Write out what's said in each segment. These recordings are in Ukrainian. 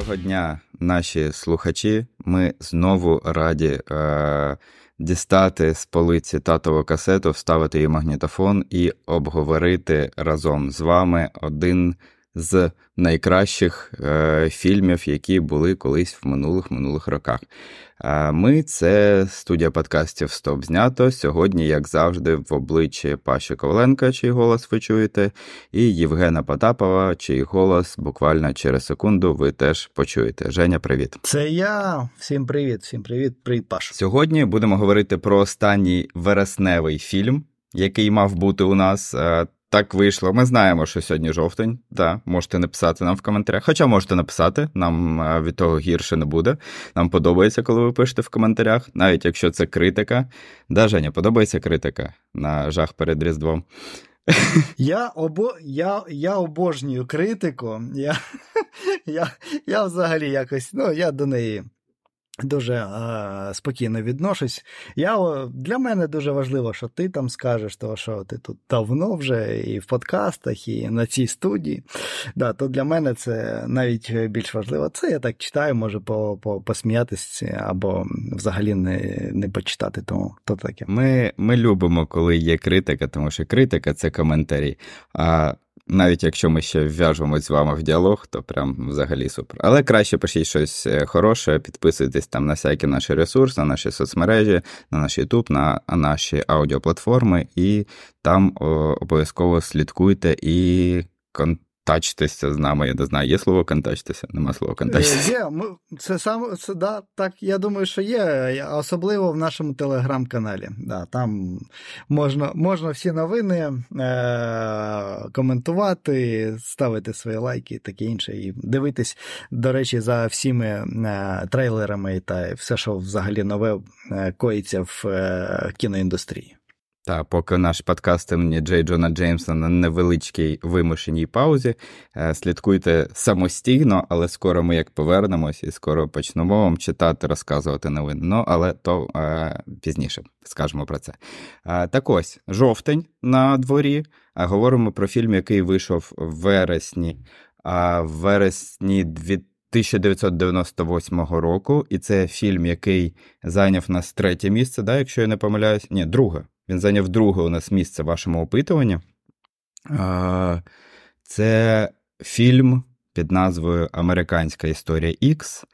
Доброго дня, наші слухачі. Ми знову раді е, дістати з полиці татову касету, вставити її магнітофон і обговорити разом з вами один з найкращих е, фільмів, які були колись в минулих минулих роках. Е, ми це студія подкастів Стоп знято. Сьогодні, як завжди, в обличчі Паші Коваленка, чий голос ви чуєте, і Євгена Потапова, чий голос буквально через секунду ви теж почуєте. Женя, привіт. Це я. Всім привіт, всім привіт, привіт, Паш. Сьогодні будемо говорити про останній вересневий фільм, який мав бути у нас. Так вийшло. Ми знаємо, що сьогодні жовтень. Да, можете написати нам в коментарях. Хоча можете написати, нам е, від того гірше не буде. Нам подобається, коли ви пишете в коментарях, навіть якщо це критика. Да, Женя, подобається критика на жах перед Різдвом. Я обо... я, я обожнюю критику. Я, я, Я взагалі якось ну, я до неї Дуже е, спокійно відношусь. Я, Для мене дуже важливо, що ти там скажеш, того, що ти тут давно вже і в подкастах, і на цій студії. Да, То для мене це навіть більш важливо. Це я так читаю, можу по, по, посміятися або взагалі не не почитати. Тому то таке. Ми, Ми любимо, коли є критика, тому що критика це коментарі. А навіть якщо ми ще вв'яжемось з вами в діалог, то прям взагалі супер. Але краще пишіть щось е, хороше, підписуйтесь там на всякі наші ресурси, на наші соцмережі, на наш YouTube, на наші аудіоплатформи, і там обов'язково слідкуйте і контактуйте контачтеся з нами. Я не знаю, є слово контачтеся? Нема слова контачтеся. Є, ми, це саме це, да, так, я думаю, що є, особливо в нашому телеграм-каналі. Да, Там можна можна всі новини е- коментувати, ставити свої лайки таке інше. І дивитись, до речі, за всіми е- трейлерами та все, що взагалі нове е- коїться в е- кіноіндустрії. Та поки наш подкаст імені Джей Джона Джеймса на невеличкій вимушеній паузі. Е, слідкуйте самостійно, але скоро ми як повернемось і скоро почнемо вам читати, розказувати новини. Ну, але то е, пізніше скажемо про це. Е, так ось жовтень на дворі. А говоримо про фільм, який вийшов в вересні, а в вересні 1998 року, і це фільм, який зайняв нас третє місце, да, якщо я не помиляюсь, ні, друге. Він зайняв друге у нас місце в вашому опитуванні. Це фільм під назвою Американська історія Ікс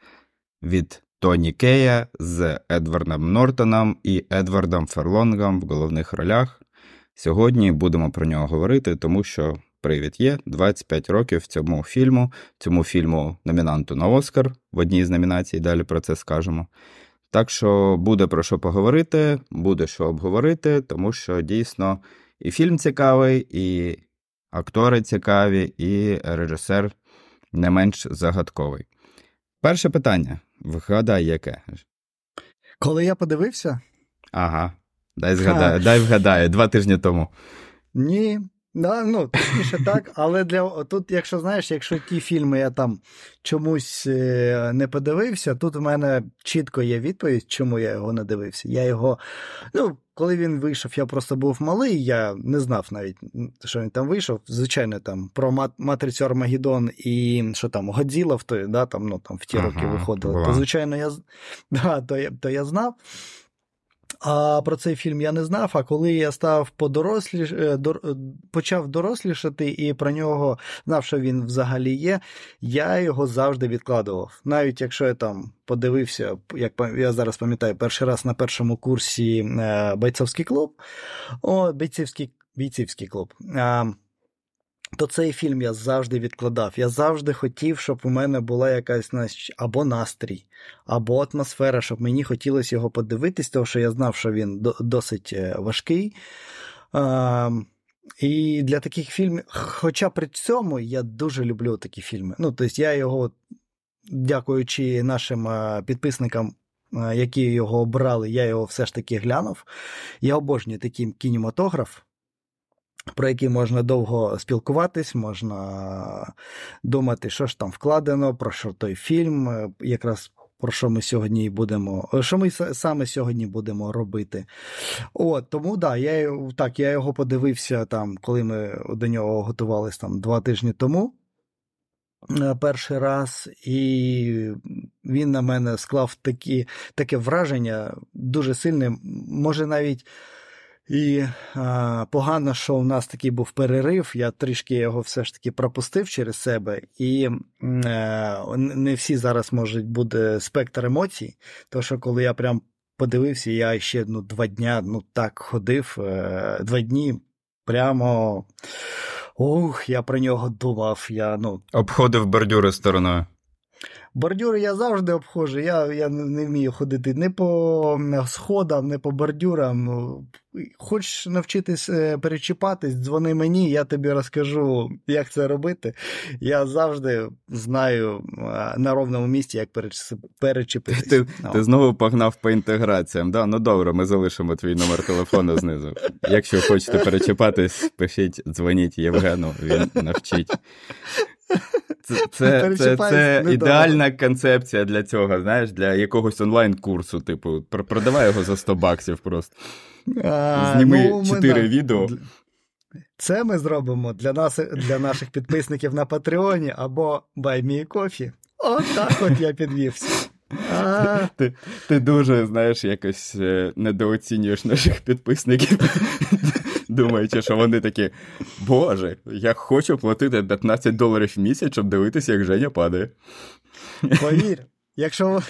від Тоні Кея з Едвардом Нортоном і Едвардом Ферлонгом в головних ролях. Сьогодні будемо про нього говорити, тому що привід є 25 років цьому фільму, цьому фільму номінанту на Оскар в одній з номінацій, далі про це скажемо. Так що буде про що поговорити, буде що обговорити, тому що дійсно і фільм цікавий, і актори цікаві, і режисер не менш загадковий. Перше питання. Вгадай, яке? Коли я подивився? Ага. Дай згадаю, дай вгадаю, два тижні тому. Ні, Да, ну, точніше так, але для тут, якщо знаєш, якщо ті фільми я там чомусь е, не подивився, тут в мене чітко є відповідь, чому я його не дивився. Я його, ну, коли він вийшов, я просто був малий, я не знав навіть, що він там вийшов. Звичайно, там про матрицю Армагеддон і що там, Годзіла в той, да, там, ну, там в ті ага, роки виходили. То, звичайно, я да, то я, то я знав. А про цей фільм я не знав. А коли я став подорослі, е, е, почав дорослішати і про нього знав, що він взагалі є, я його завжди відкладував. Навіть якщо я там подивився, як я зараз пам'ятаю, перший раз на першому курсі е, бойцовський клуб, о, бійцівський, бійцівський клуб то цей фільм я завжди відкладав. Я завжди хотів, щоб у мене була якась або настрій, або атмосфера, щоб мені хотілося його подивитись, тому що я знав, що він досить е, важкий. І для таких фільмів, хоча при цьому я дуже люблю такі фільми. Ну, тобто я його, дякуючи нашим е, підписникам. Е, які його обрали, я його все ж таки глянув. Я обожнюю такий кінематограф про які можна довго спілкуватись, можна думати, що ж там вкладено, про що той фільм, е, якраз про що ми сьогодні будемо, е, що ми саме сьогодні будемо робити. От, Тому да, я так, я його подивився там, коли ми до нього готувалися там два тижні тому. е, перший раз, і він на мене склав такі, таке враження дуже сильне. Може, навіть і а, погано, що у нас такий був перерив. Я трішки його все ж таки пропустив через себе, і е, не всі зараз можуть бути спектр емоцій. То що коли я прям подивився, я ще ну, два дня ну, так ходив, е, два дні прямо. Ух, я про нього думав. я, ну... Обходив бордюри стороною. Бордюри я завжди обходжу. Я я не вмію ходити не по сходам, не по бордюрам. Хочеш навчитись е, перечіпатись, дзвони мені, я тобі розкажу, як це робити. Я завжди знаю е, на ровному місці, як перечепитись. Ти no. ти знову погнав по інтеграціям. Да? Ну добре, ми залишимо твій номер телефону знизу. Якщо хочете перечіпатись, пишіть, дзвоніть Євгену, він навчить. Це це, це, це ідеальна концепція для цього, знаєш, для якогось онлайн-курсу. Типу, продавай його за 100 баксів просто. А, Зніми ну, 4 ми, відео. Це ми зробимо для нас, для наших підписників на Патреоні або BuyMeCoffee. От так от я підвівся. А... Ти ти дуже, знаєш, якось е, недооцінюєш наших підписників думаючи, що вони такі, Боже, я хочу платити 15 доларів в місяць, щоб дивитися, як Женя падає. Повір, Якщо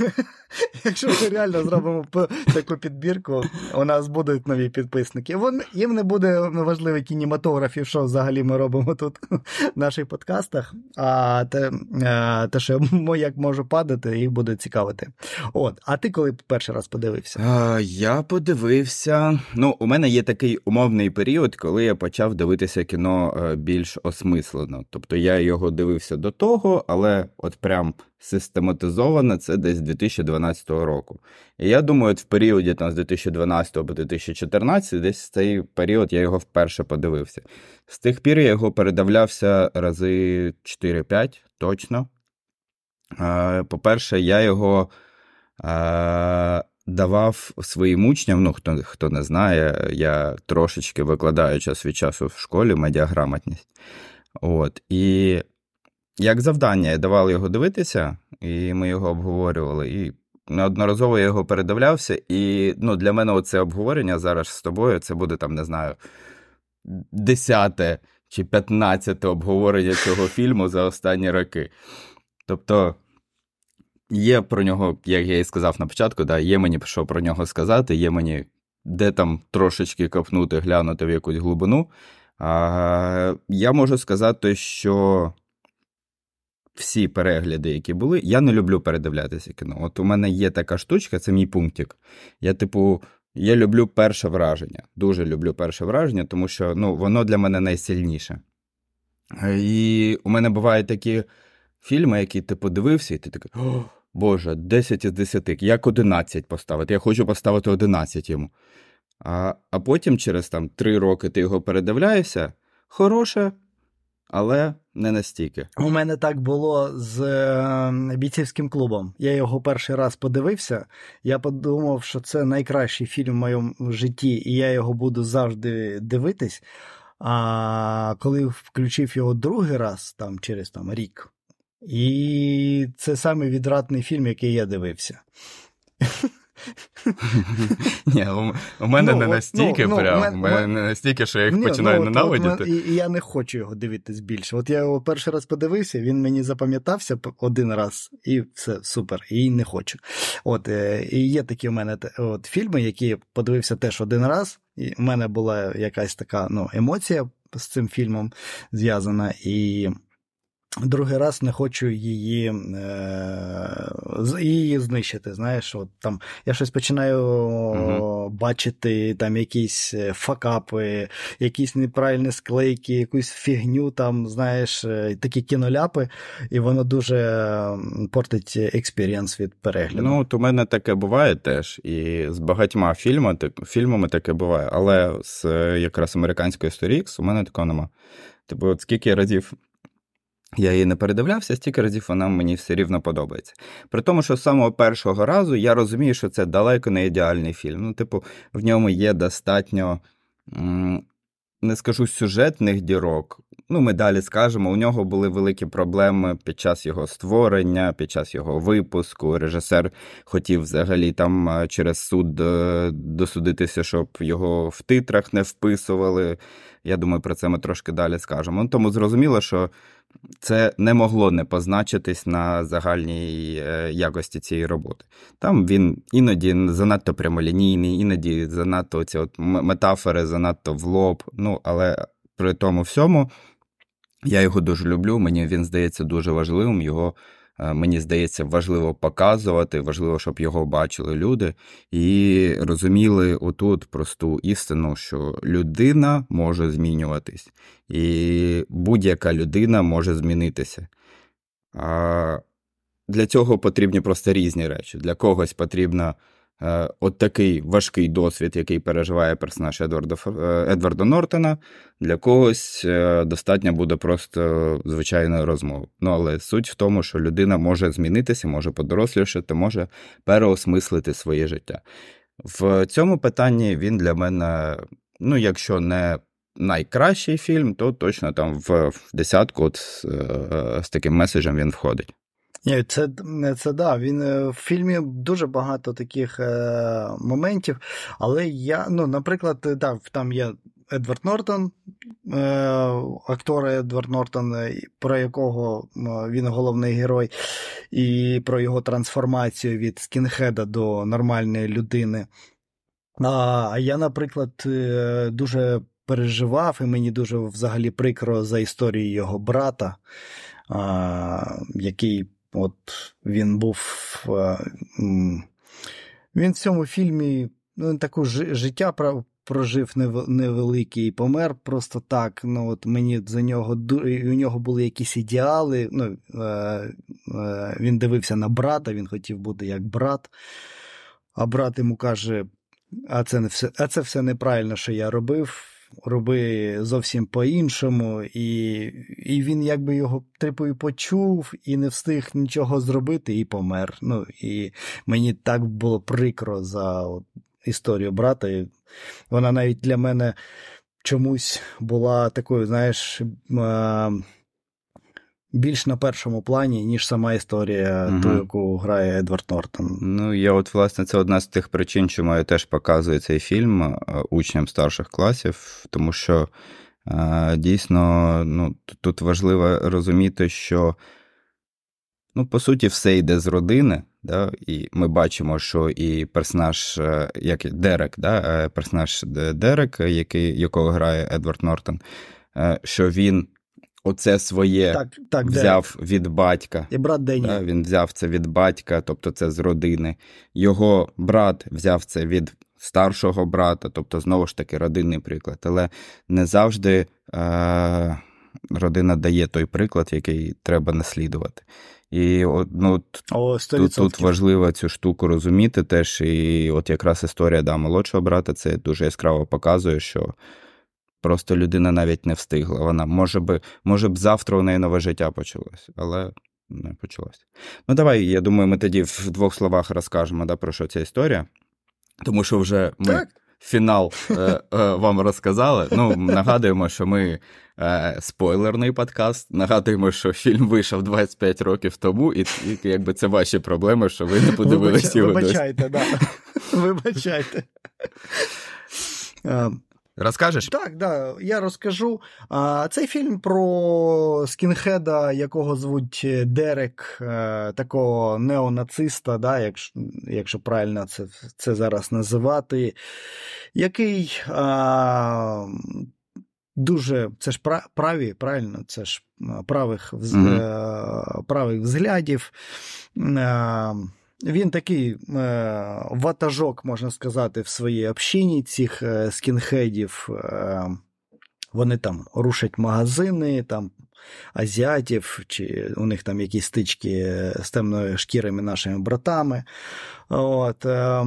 якщо ми реально зробимо таку підбірку, у нас будуть нові підписники. Вон, їм не буде важливий кінематограф і що взагалі ми робимо тут в наших подкастах. А те, е, те що як можу падати, їх буде цікавити. От, А ти коли перший раз подивився? А, Я подивився. Ну, у мене є такий умовний період, коли я почав дивитися кіно е, більш осмислено. Тобто я його дивився до того, але от прям систематизовано це десь 2012 року. І я думаю, от в періоді там, з 2012 по 2014, десь цей період я його вперше подивився. З тих пір я його передавлявся рази 4-5 точно. По-перше, я його давав своїм учням. Ну, хто хто не знає, я трошечки викладаю час від часу в школі медіаграмотність. От, І як завдання я давав його дивитися, і ми його обговорювали. І неодноразово я його передивлявся. І ну, для мене це обговорення зараз з тобою це буде там, не знаю, десяте чи п'ятнадцяте обговорення цього фільму за останні роки. Тобто. Є про нього, як я і сказав на початку, да, є мені що про нього сказати, є мені де там трошечки копнути, глянути в якусь глибину. А, Я можу сказати, що всі перегляди, які були, я не люблю передивлятися кіно. От у мене є така штучка, це мій пунктик. Я, типу, я люблю перше враження. Дуже люблю перше враження, тому що ну, воно для мене найсильніше. І у мене бувають такі фільми, які ти подивився, і ти такий, о, Боже, 10 із 10, як 11 поставити. Я хочу поставити 11 йому. А а потім, через там 3 роки, ти його передивляєшся, хороше, але не настільки. У мене так було з е, бійцівським клубом. Я його перший раз подивився. Я подумав, що це найкращий фільм в моєму житті, і я його буду завжди дивитись. А коли включив його другий раз, там через там, рік, і це саме відратний фільм, який я дивився. Ні, У мене ну, не настільки ну, прям, у мене не настільки, що я їх починаю ну, ненавидіти. І я не хочу його дивитись більше. От я його перший раз подивився, він мені запам'ятався один раз, і все супер, і не хочу. От, е, І є такі у мене от, фільми, які подивився теж один раз, і в мене була якась така ну, емоція з цим фільмом зв'язана. і Другий раз не хочу її е, її знищити. Знаєш, от там я щось починаю угу. бачити там якісь е, факапи, якісь неправильні склейки, якусь фігню, там, знаєш, е, такі кіноляпи, і воно дуже портить experience від перегляду. Ну, от у мене таке буває теж. І з багатьма фільмами, фільмами таке буває, але з якраз американської історії у мене такого нема. Типу, от скільки разів я її не передивлявся, стільки разів вона мені все рівно подобається. При тому, що з самого першого разу я розумію, що це далеко не ідеальний фільм. Ну, типу, в ньому є достатньо не скажу сюжетних дірок. Ну, ми далі скажемо, у нього були великі проблеми під час його створення, під час його випуску. Режисер хотів взагалі там через суд е, досудитися, щоб його в титрах не вписували. Я думаю, про це ми трошки далі скажемо. Ну, тому зрозуміло, що це не могло не позначитись на загальній е, якості цієї роботи. Там він іноді занадто прямолінійний, іноді занадто ці от метафори, занадто в лоб. Ну, але при тому всьому я його дуже люблю. Мені він здається дуже важливим. Його мені здається, важливо показувати, важливо, щоб його бачили люди і розуміли отут просту істину, що людина може змінюватись, і будь-яка людина може змінитися. А Для цього потрібні просто різні речі. Для когось потрібна Е, от такий важкий досвід, який переживає персонаж Едварда е, Едварда Нортона, для когось е, достатньо буде просто звичайної розмови. Ну але суть в тому, що людина може змінитися, може подорослішати, може переосмислити своє життя. В цьому питанні він для мене, ну, якщо не найкращий фільм, то точно там в десятку от з таким меседжем він входить. Це це да. Він е, в фільмі дуже багато таких е, моментів. Але я, ну, наприклад, е, да, там є Едвард Нортон, е, актор Едвард Нортон, е, про якого він головний герой, і про його трансформацію від скінхеда до нормальної людини. А я, наприклад, дуже переживав, і мені дуже взагалі прикро за історію його брата, а, який От він був. Е, він в цьому фільмі ну, таку життя прожив невеликий і помер просто так. Ну, от Мені за нього у нього були якісь ідеали. Ну, е, е, Він дивився на брата, він хотів бути як брат. А брат йому каже: а це не все, а це все неправильно, що я робив роби зовсім по-іншому, і і він якби його трипою почув і не встиг нічого зробити, і помер. Ну, І мені так було прикро за от, історію брата. Вона навіть для мене чомусь була такою, знаєш більш на першому плані, ніж сама історія, угу. ту, яку грає Едвард Нортон. Ну, я от, власне, це одна з тих причин, чому я теж показую цей фільм е, учням старших класів, тому що е, дійсно ну, тут важливо розуміти, що. Ну, по суті, все йде з родини, да, і ми бачимо, що і персонаж, е, як Дерек, да, персонаж Дерек, який, якого грає Едвард Нортон, що він оце своє так, так, взяв Дерек. від батька. І брат Дені. Да, Він взяв це від батька, тобто це з родини. Його брат взяв це від старшого брата, тобто, знову ж таки, родинний приклад. Але не завжди е- родина дає той приклад, який треба наслідувати. І от, ну, О, тут тут важливо цю штуку розуміти теж. І от якраз історія да, молодшого брата це дуже яскраво показує, що Просто людина навіть не встигла. Вона може би, може б завтра у неї нове життя почалось, але не почалось. Ну, давай, я думаю, ми тоді в двох словах розкажемо, да, про що ця історія. Тому що вже ми так. фінал е, е, вам розказали. Ну, нагадуємо, що ми е, спойлерний подкаст. Нагадуємо, що фільм вийшов 25 років тому, і, і якби це ваші проблеми, що ви не подивилися його. Вибачайте, да. Вибачайте. Розкажеш? Так, да, я розкажу. Цей фільм про скінхеда, якого звуть е, Дерек, е, такого неонациста, да, якщо якщо правильно це це зараз називати, який а, дуже це ж праві, правильно, це ж правих, mm-hmm. правих взглядів. А, він такий е, ватажок, можна сказати, в своїй общині цих е, скінхедів. Е, вони там рушать магазини, там азіатів, чи у них там якісь стички з темною шкірими нашими братами. От, е,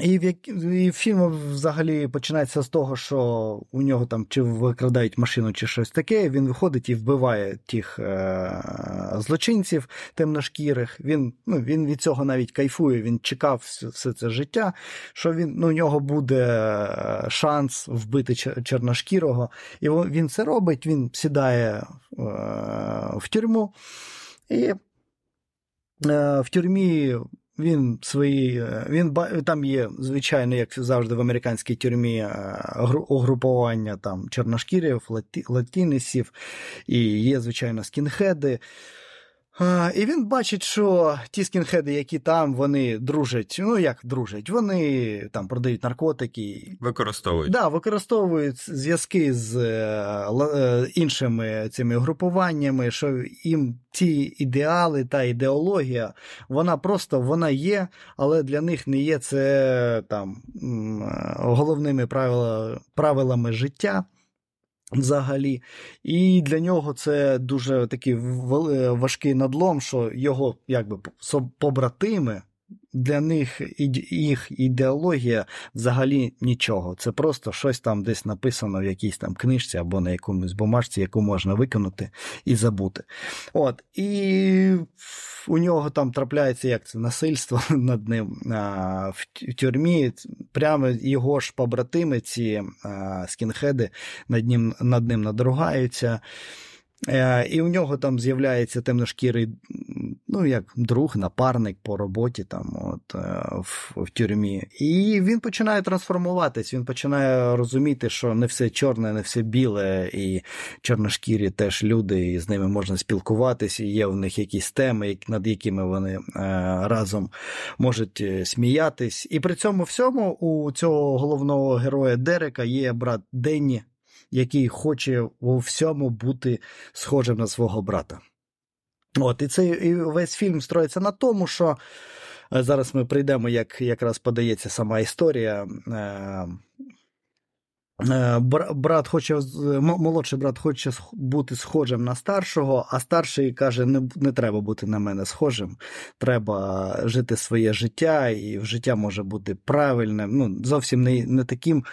І в і фільм взагалі починається з того, що у нього там чи викрадають машину, чи щось таке. Він виходить і вбиває тих е- злочинців темношкірих. Він ну, він від цього навіть кайфує. Він чекав все це життя, що він ну, у нього буде е, шанс вбити чорношкірого. І він це робить. Він сідає е- в тюрму і е- в тюрмі. Він свої, е, він там є, звичайно, як завжди в американській тюрмі е, угрупування там чорношкірів, латінісів, і є, звичайно, скінхеди. І він бачить, що ті скінхеди, які там, вони дружать. Ну, як дружать, вони там продають наркотики. Використовують. Да, використовують зв'язки з е, е, іншими цими групуваннями, що їм ці ідеали та ідеологія, вона просто вона є, але для них не є це там головними правилами життя взагалі. І для нього це дуже такий важкий надлом, що його якби побратими. Для них їх ідеологія взагалі нічого. Це просто щось там десь написано в якійсь там книжці або на якомусь бумажці, яку можна виконати і забути. От. І у нього там трапляється як це насильство над ним а, в тюрмі. Прямо його ж побратими, ці а, скінхеди над ним над ним надругаються. Е, і у нього там з'являється темношкірий, ну, як друг, напарник по роботі там от, е, в, в тюрмі. І він починає трансформуватись, він починає розуміти, що не все чорне, не все біле, і чорношкірі теж люди, і з ними можна спілкуватися, і є в них якісь теми, над якими вони е, разом можуть сміятись. І при цьому всьому у цього головного героя Дерека є брат Денні який хоче у всьому бути схожим на свого брата. От, І цей і весь фільм строїться на тому, що е, зараз ми прийдемо, як якраз подається сама історія. Е, брат хоче, молодший брат хоче бути схожим на старшого, а старший каже: не не треба бути на мене схожим, треба жити своє життя, і життя може бути правильним. Ну, зовсім не не таким,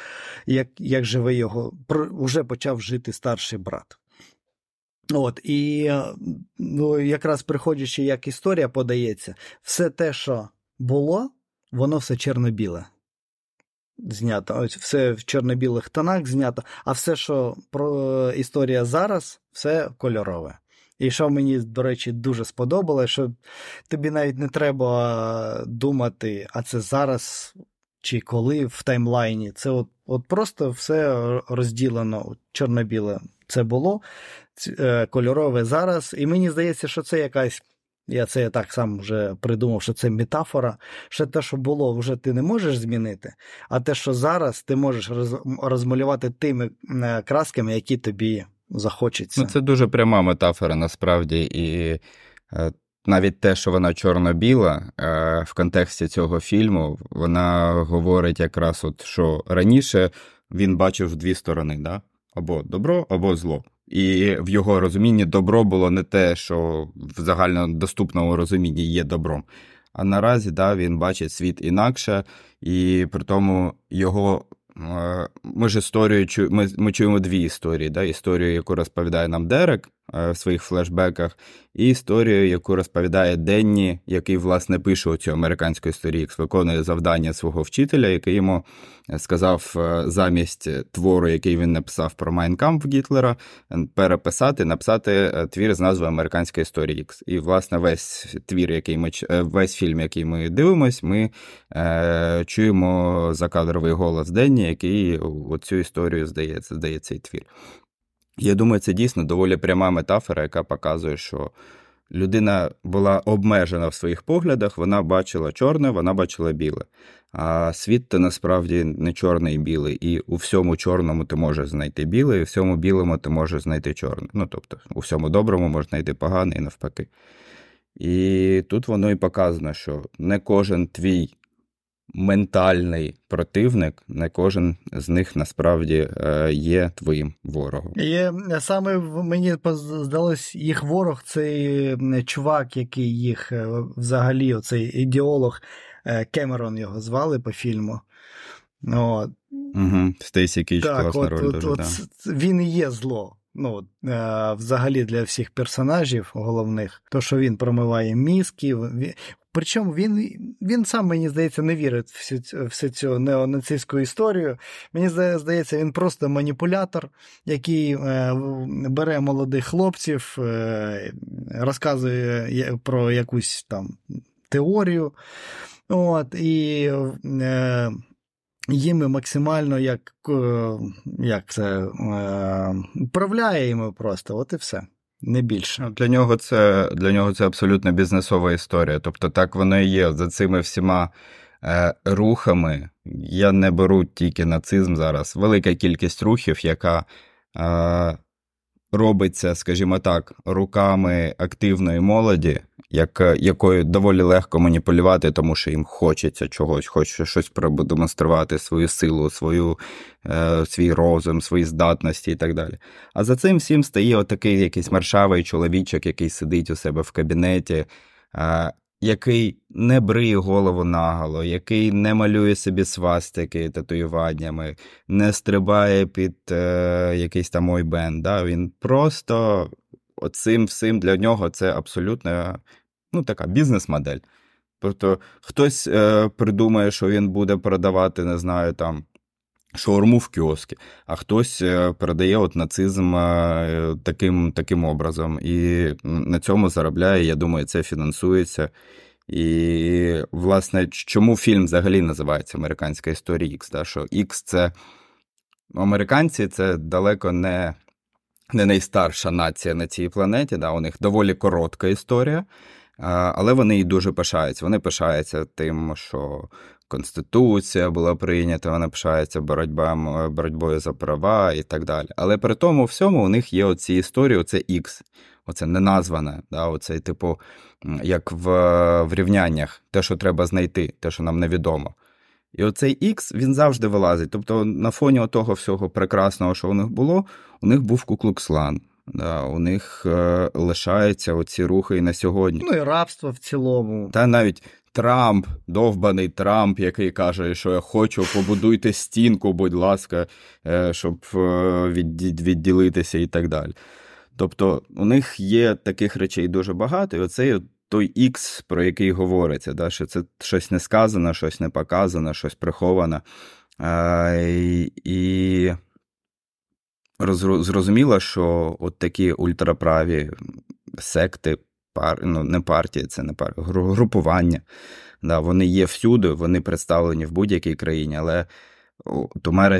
як як живе його. Вже почав жити старший брат. От, І ну, якраз приходячи, як історія подається, все те, що було, воно все чорно-біле знято. Ось все в чорно-білих тонах знято, а все, що про історія зараз, все кольорове. І що мені, до речі, дуже сподобалося, що тобі навіть не треба думати, а це зараз чи коли в таймлайні. Це от от просто все розділено чорно-біле. Це було е, кольорове зараз. І мені здається, що це якась я це так сам вже придумав, що це метафора. Що те, що було, вже ти не можеш змінити, а те, що зараз ти можеш розмалювати тими е, красками, які тобі захочеться. Ну, Це дуже пряма метафора насправді. І е, навіть те, що вона чорно-біла, е, в контексті цього фільму, вона говорить якраз, от, що раніше він бачив дві сторони, да? або добро, або зло. І в його розумінні добро було не те, що в загальнодоступному розумінні є добром. А наразі да, він бачить світ інакше, і при тому його Е, ми ж історію ми, ми чуємо дві історії. Да? Історію, яку розповідає нам Дерек в своїх флешбеках, і історію, яку розповідає Денні, який, власне, пише цю американську історію, виконує завдання свого вчителя, який йому сказав е, замість твору, який він написав про Майнкамп Гітлера, переписати, написати твір з назвою Американська історія Ікс. І, власне, весь твір, який ми весь фільм, який ми дивимось, ми е, чуємо закадровий голос Денні який оцю історію здається, здає цей твір. Я думаю, це дійсно доволі пряма метафора, яка показує, що людина була обмежена в своїх поглядах, вона бачила чорне, вона бачила біле. А світ то насправді не чорний і білий. І у всьому чорному ти можеш знайти біле, і у всьому білому ти можеш знайти чорне. Ну, тобто, у всьому доброму можеш знайти погане і навпаки. І тут воно і показано, що не кожен твій ментальний противник, не кожен з них насправді е, є твоїм ворогом. Є саме мені здалось, їх ворог цей чувак, який їх е, взагалі, оцей ідеолог Кемерон його звали по фільму. От. Угу. Стейсі Кіч, класна от, роль. От, дуже, от, да. Він і є зло. Ну, е, Взагалі для всіх персонажів головних, то що він промиває мізки. Причому він він сам, мені здається, не вірить всю, всю цю неонацистську історію. Мені здається, він просто маніпулятор, який е, бере молодих хлопців, е, розказує про якусь там теорію. От, і е, їми максимально як е, як це е, управляє їми просто, от і все. Не більше. Ну, для нього це для нього це абсолютно бізнесова історія. Тобто, так воно і є. За цими всіма е, рухами я не беру тільки нацизм зараз. Велика кількість рухів, яка е, робиться, скажімо так, руками активної молоді, як, якою доволі легко маніпулювати, тому що їм хочеться чогось, хоче щось продемонструвати, свою силу, свою, е, свій розум, свої здатності і так далі. А за цим всім стає отакий якийсь маршавий чоловічок, який сидить у себе в кабінеті. Який не бриє голову наголо, який не малює собі свастики татуюваннями, не стрибає під е, якийсь там ойбен. Да? Він просто оцим всім для нього це абсолютно ну, така бізнес-модель. Тобто хтось е, придумає, що він буде продавати, не знаю, там. Шаурму в кіоскі, а хтось е, передає от нацизм е, таким таким образом. І на цьому заробляє, я думаю, це фінансується. І, власне, чому фільм взагалі називається Американська історія Ікс? Да? Що Ікс це американці це далеко не не найстарша нація на цій планеті. Да? У них доволі коротка історія, але вони її дуже пишаються. Вони пишаються тим, що Конституція була прийнята, вона пишається боротьба, боротьбою за права і так далі. Але при тому всьому у них є оці історії, оце X, оце неназване, да, оце, типу, як в, в рівняннях, те, що треба знайти, те, що нам невідомо. І оцей X, він завжди вилазить. Тобто, на фоні того всього прекрасного, що у них було, у них був Куклукслан. Да, У них е, лишаються оці рухи і на сьогодні. Ну і рабство в цілому. Та навіть Трамп, довбаний Трамп, який каже, що я хочу, побудуйте стінку, будь ласка, е, щоб е, відділитися і так далі. Тобто у них є таких речей дуже багато, і оцей той Ікс, про який говориться, да, що це щось не сказано, щось не показано, щось приховано. А, І, і зрозуміло, що от такі ультраправі секти пар, ну, не партія, це не пар, групування. Да, Вони є всюди, вони представлені в будь-якій країні, але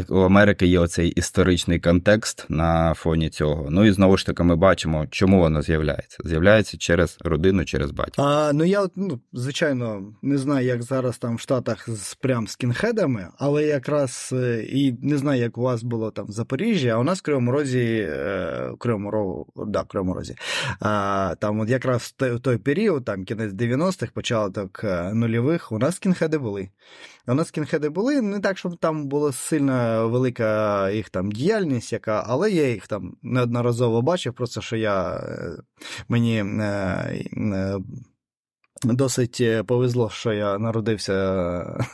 у Америки є оцей історичний контекст на фоні цього. Ну і знову ж таки, ми бачимо, чому воно з'являється. З'являється через родину, через батька. Ну я ну, звичайно не знаю, як зараз там в Штатах з прям з але якраз е, і не знаю, як у вас було там в Запоріжжі, а у нас в Кривому Розі, е, Кривому да, Кривому Розі. А, Там от якраз в той період, там кінець 90-х, початок е, нульових, у нас кінхеди були. У нас кінхеди були не так, щоб там була сильна велика їх там діяльність, яка, але я їх там неодноразово бачив, просто що я е, мені. Е, е, Досить повезло, що я народився,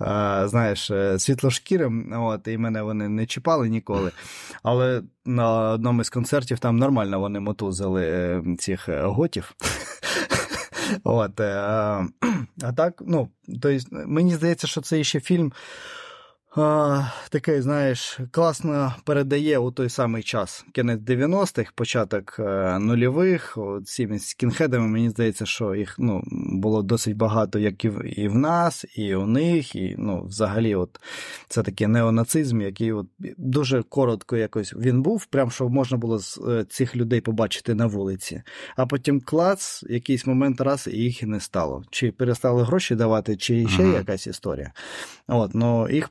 знаєш, світлошкірим, от, і мене вони не чіпали ніколи. Але на одному із концертів там нормально вони мотузили цих готів. От, А так, ну, тобто, мені здається, що це ще фільм а, Такий, знаєш, класно передає у той самий час. Кінець 90-х, початок е, нульових. Цими скінхедами, мені здається, що їх ну, було досить багато, як і в, і в нас, і у них. І ну, взагалі, от це такий неонацизм, який от дуже коротко якось він був, прям що можна було з е, цих людей побачити на вулиці. А потім клац, якийсь момент раз, і їх і не стало. Чи перестали гроші давати, чи ще ага. якась історія. От, ну, їх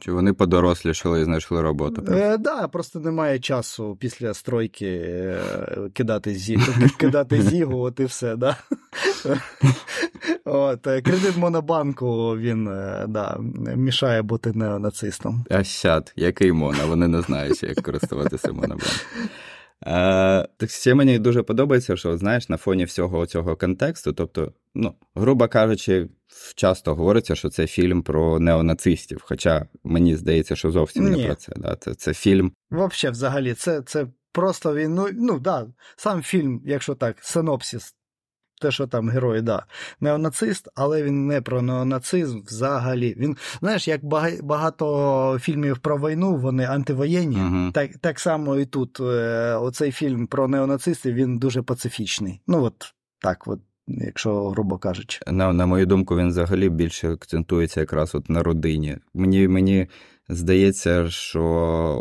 чи вони подорослішали і знайшли роботу? Так, е, да, просто немає часу після стройки е, кидати зі, кидати зігу, от і все, да? От, е, Кредит Монобанку він да, мішає бути неонацистом. А щат, який моно? Вони не знають, як користуватися монобанком. Е, так ще мені дуже подобається, що знаєш, на фоні всього цього контексту, тобто, ну, грубо кажучи, часто говориться, що це фільм про неонацистів. Хоча мені здається, що зовсім Ні. не про це. Да? Це це фільм. Взагалі, взагалі, це це просто він. Ну, ну да, сам фільм, якщо так, синопсис те, що там герой, да, неонацист, але він не про неонацизм взагалі. Він, знаєш, як багато фільмів про війну, вони антивоєнні, uh-huh. так так само і тут е, оцей фільм про неонацистів, він дуже пацифічний. Ну, от так, от. Якщо грубо кажучи, на на мою думку, він взагалі більше акцентується якраз от на родині. Мені мені здається, що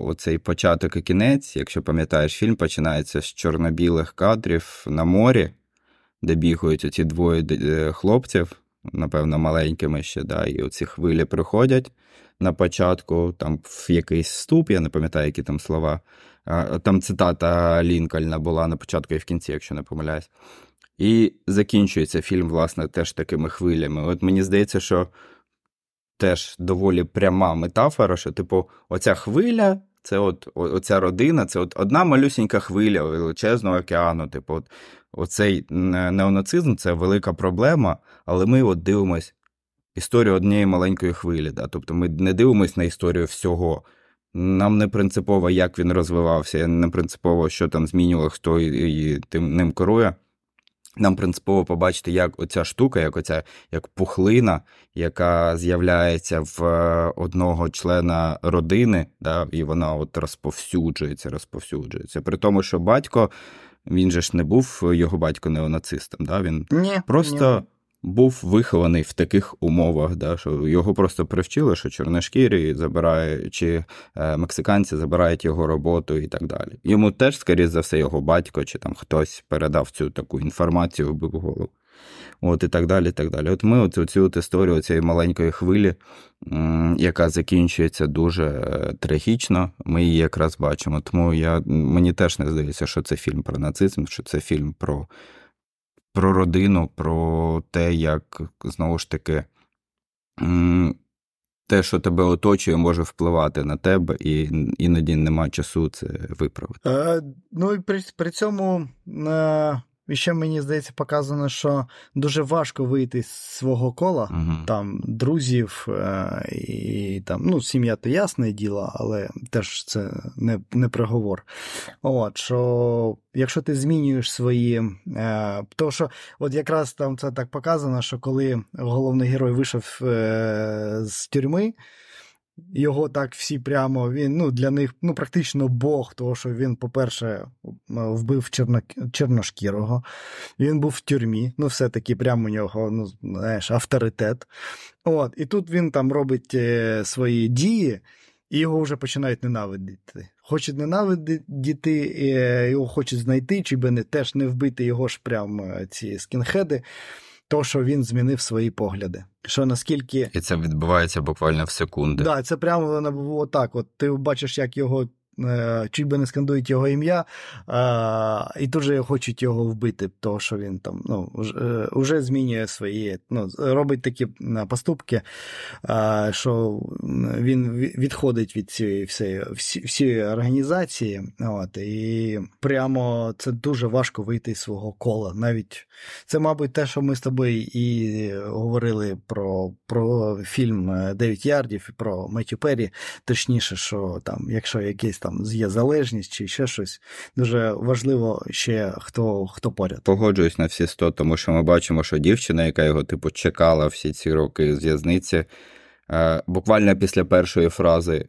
оцей початок і кінець, якщо пам'ятаєш, фільм починається з чорно-білих кадрів на морі, де бігають оці двоє е, хлопців, напевно, маленькими ще, да, і оці хвилі приходять на початку, там в якийсь ступ, я не пам'ятаю, які там слова. Там цитата Лінкольна була на початку і в кінці, якщо не помиляюсь. І закінчується фільм, власне, теж такими хвилями. От мені здається, що теж доволі пряма метафора, що, типу, оця хвиля. Це от оця родина, це от одна малюсінька хвиля величезного океану. Типу, от оцей неонацизм це велика проблема, але ми от дивимось історію однієї маленької хвилі. Да? Тобто ми не дивимось на історію всього. Нам не принципово, як він розвивався, не принципово, що там змінювало, хто і тим ним керує. Нам принципово побачити, як оця штука, як оця як пухлина, яка з'являється в е, одного члена родини, да, і вона от розповсюджується, розповсюджується. При тому, що батько він же ж не був його батько неонацистом. Да? Він ні, просто ні. Був вихований в таких умовах, да? що його просто привчили, що чорношкірі забирають, чи е, мексиканці забирають його роботу і так далі. Йому теж, скоріше за все, його батько чи там хтось передав цю таку інформацію в голову. От І так далі. і так далі. От ми оцю, цю історію цієї маленької хвилі, яка закінчується дуже е, трагічно, ми її якраз бачимо. Тому я, мені теж не здається, що це фільм про нацизм, що це фільм про, про родину, про те, як знову ж таки. Те, що тебе оточує, може впливати на тебе, і іноді нема часу це виправити. Е, ну і при при цьому е, і ще мені здається, показано, що дуже важко вийти з свого кола, uh там друзів е- і там, ну, сім'я то ясне діло, але теж це не не приговор. От, що Якщо ти змінюєш свої. Е- то що, от якраз там це так показано, що коли головний герой вийшов е- з тюрми. Його так всі прямо він ну, для них ну, практично Бог, тому що він, по-перше, вбив чорно, чорношкірого, він був в тюрмі, ну, все-таки прямо у нього ну, знаєш, авторитет. От, І тут він там робить е, свої дії, і його вже починають ненавидіти. Хочуть ненавидіти, е, його хочуть знайти, чи би не теж не вбити його ж прямо ці скінхеди то, що він змінив свої погляди. Що наскільки... І це відбувається буквально в секунди. Так, да, це прямо воно було так. От ти бачиш, як його чуть би не скандують його ім'я, і тут же хочуть його вбити, тому що він там ну, вже змінює свої, ну, робить такі поступки, що він відходить від цієї всієї всієї організації. От, І прямо це дуже важко вийти з свого кола. Навіть це, мабуть, те, що ми з тобою і говорили про про фільм Дев'ять ярдів і про Меттю Перрі, точніше, що там, якщо якийсь там є залежність чи ще щось. Дуже важливо ще хто хто поряд. Погоджуюсь на всі сто, тому що ми бачимо, що дівчина, яка його типу чекала всі ці роки з в'язниці, е, буквально після першої фрази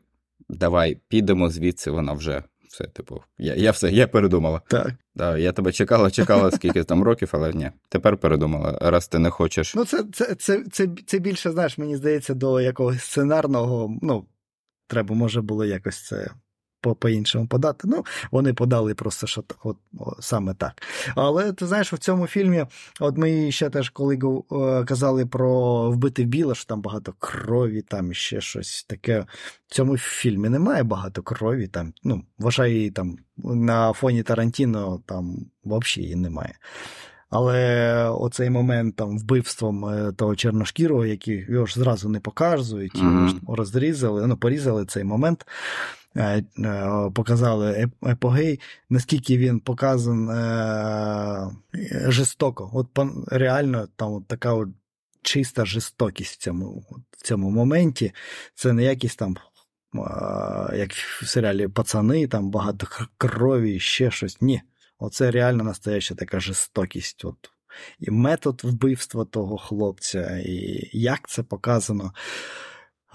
Давай підемо звідси, вона вже. Все, типу, я я все, я передумала. Так. Да, Я тебе чекала, чекала скільки там років, але ні, тепер передумала, раз ти не хочеш. Ну, це це, це, це, це більше, знаєш, мені здається, до якогось сценарного. Ну, треба, може, було якось це по-іншому подати. Ну, вони подали просто що от, саме так. Але ти знаєш, в цьому фільмі, от ми ще теж, коли казали про вбити біле, що там багато крові, там ще щось таке. В цьому фільмі немає багато крові. Там, ну, вважаю, там на фоні Тарантіно там взагалі її немає. Але оцей момент там вбивством е, того чорношкірого, який його ж зразу не показують, його ж розрізали, ну, порізали цей момент. Е, показали епогей, наскільки він показан е, жорстоко. От реально там от така от чиста жорстокість в цьому в цьому моменті. Це не якісь там, як в серіалі Пацани, там багато крові, ще щось. Ні. Оце реально настояща така жорстокість. От. І метод вбивства того хлопця, і як це показано.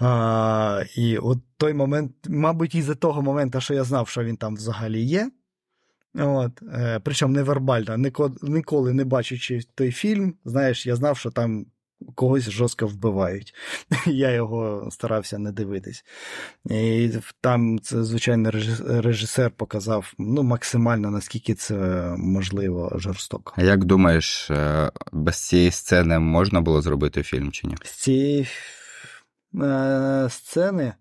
А, І от той момент, мабуть, із-за того моменту, що я знав, що він там взагалі є. От, е, Причому невербально, ніколи не бачучи той фільм, знаєш, я знав, що там когось жорстко вбивають. Я його старався не дивитись. І там, це, звичайно, режисер показав ну, максимально, наскільки це можливо жорстоко. А як думаєш, е, без цієї сцени можна було зробити фільм чи ні? З цієї е, сцени.